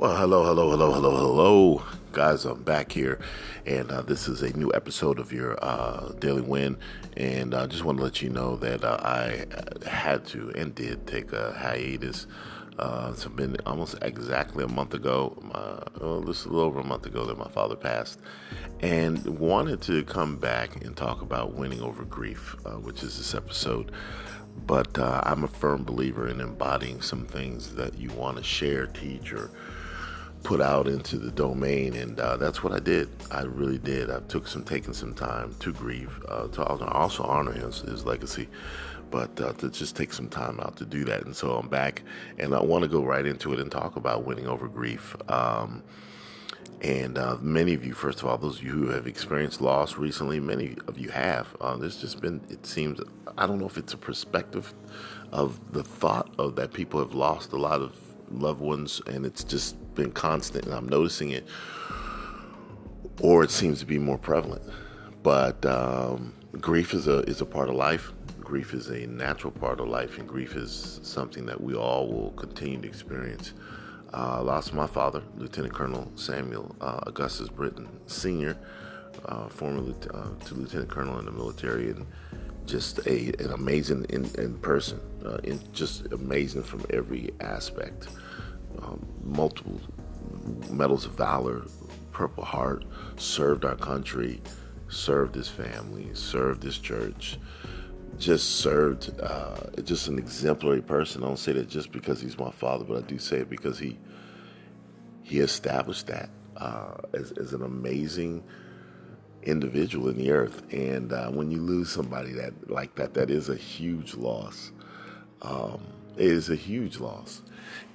Well, hello, hello, hello, hello, hello, guys. I'm back here, and uh, this is a new episode of your uh, Daily Win. And I uh, just want to let you know that uh, I had to and did take a hiatus. Uh, it's been almost exactly a month ago, uh, well, this is a little over a month ago that my father passed, and wanted to come back and talk about winning over grief, uh, which is this episode. But uh, I'm a firm believer in embodying some things that you want to share, teach, or put out into the domain, and uh, that's what I did. I really did. I took some, taking some time to grieve, uh, to also honor his, his legacy, but uh, to just take some time out to do that. And so I'm back, and I want to go right into it and talk about winning over grief. Um, and uh, many of you, first of all, those of you who have experienced loss recently, many of you have. Uh, there's just been, it seems, I don't know if it's a perspective of the thought of that people have lost a lot of loved ones, and it's just been constant, and I'm noticing it, or it seems to be more prevalent. But um, grief is a is a part of life. Grief is a natural part of life, and grief is something that we all will continue to experience. Uh, lost my father, Lieutenant Colonel Samuel uh, Augustus Britton Sr., uh, former uh, to Lieutenant Colonel in the military, and just a an amazing in, in person, uh, in just amazing from every aspect. Um, multiple medals of valor, Purple Heart, served our country, served his family, served his church, just served, uh, just an exemplary person. I don't say that just because he's my father, but I do say it because he he established that uh, as, as an amazing individual in the earth. And uh, when you lose somebody that like that, that is a huge loss. Um, it is a huge loss.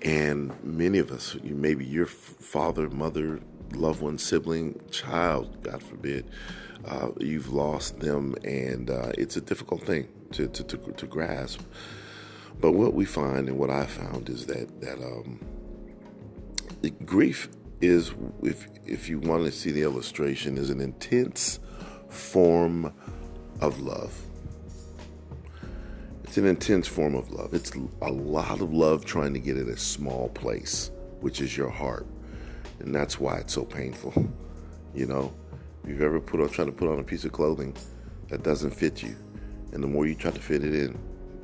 And many of us, maybe your father, mother, loved one, sibling, child, God forbid, uh, you've lost them, and uh, it's a difficult thing to, to, to, to, grasp. But what we find and what I found is that that um, grief is, if if you want to see the illustration, is an intense form of love. It's an intense form of love. It's a lot of love trying to get in a small place, which is your heart. And that's why it's so painful. You know, if you've ever put on trying to put on a piece of clothing that doesn't fit you, and the more you try to fit it in,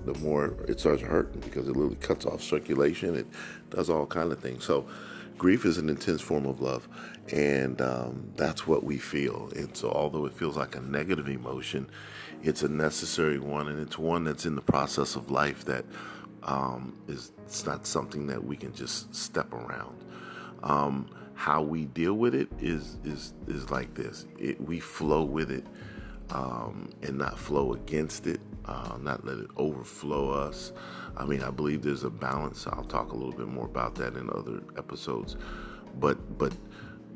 the more it starts hurting because it literally cuts off circulation. It does all kind of things. So grief is an intense form of love, and um, that's what we feel. And so, although it feels like a negative emotion, it's a necessary one, and it's one that's in the process of life that um, is it's not something that we can just step around. Um, how we deal with it is is is like this: it, we flow with it um, and not flow against it, uh, not let it overflow us. I mean, I believe there's a balance. I'll talk a little bit more about that in other episodes, but but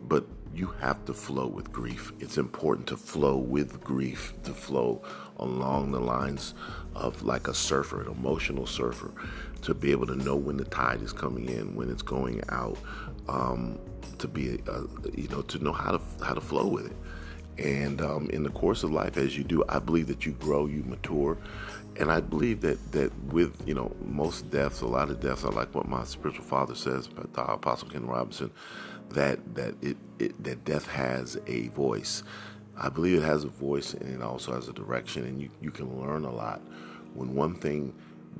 but you have to flow with grief. It's important to flow with grief, to flow along the lines of like a surfer, an emotional surfer, to be able to know when the tide is coming in, when it's going out, um, to be, uh, you know, to know how to how to flow with it. And um, in the course of life, as you do, I believe that you grow, you mature, and I believe that that with you know most deaths, a lot of deaths are like what my spiritual father says, Apostle Ken Robinson that that it, it that death has a voice. I believe it has a voice and it also has a direction, and you you can learn a lot when one thing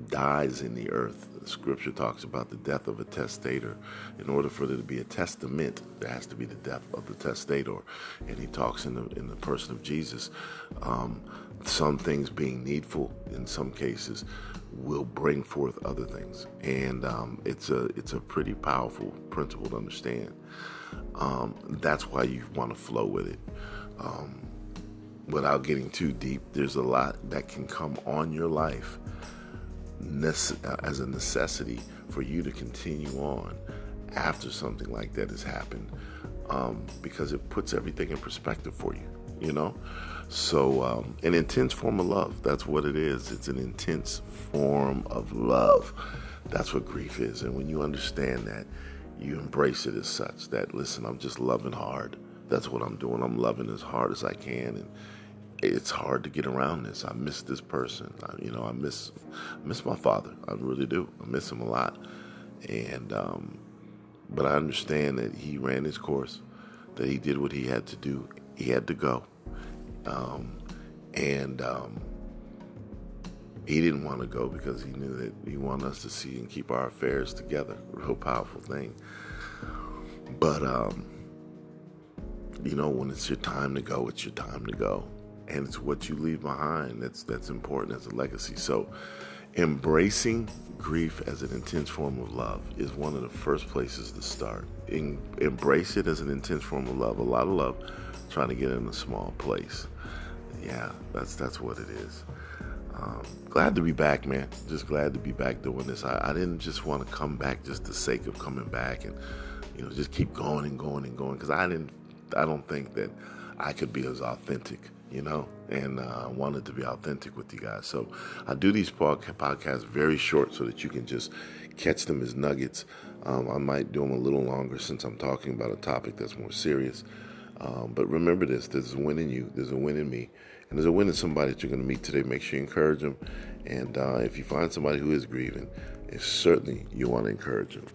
dies in the earth. The scripture talks about the death of a testator. In order for there to be a testament, there has to be the death of the testator. And he talks in the in the person of Jesus. Um, some things being needful in some cases will bring forth other things, and um, it's a it's a pretty powerful principle to understand. Um, that's why you want to flow with it. Um, without getting too deep, there's a lot that can come on your life as a necessity for you to continue on after something like that has happened, um, because it puts everything in perspective for you. You know. So, um, an intense form of love. That's what it is. It's an intense form of love. That's what grief is. And when you understand that, you embrace it as such that, listen, I'm just loving hard. That's what I'm doing. I'm loving as hard as I can. And it's hard to get around this. I miss this person. I, you know, I miss, miss my father. I really do. I miss him a lot. And, um, but I understand that he ran his course, that he did what he had to do. He had to go. Um, and um, he didn't want to go because he knew that he wanted us to see and keep our affairs together. Real powerful thing. But, um, you know, when it's your time to go, it's your time to go. And it's what you leave behind that's that's important as a legacy. So embracing grief as an intense form of love is one of the first places to start. In, embrace it as an intense form of love. A lot of love trying to get in a small place. Yeah, that's that's what it is. Um, glad to be back, man. Just glad to be back doing this. I, I didn't just want to come back just the sake of coming back and you know just keep going and going and going because I didn't. I don't think that I could be as authentic, you know, and uh, wanted to be authentic with you guys. So I do these podcasts very short so that you can just catch them as nuggets. Um, I might do them a little longer since I'm talking about a topic that's more serious. Um, but remember this: there's a win in you, there's a win in me, and there's a win in somebody that you're going to meet today. Make sure you encourage them, and uh, if you find somebody who is grieving, certainly you want to encourage them.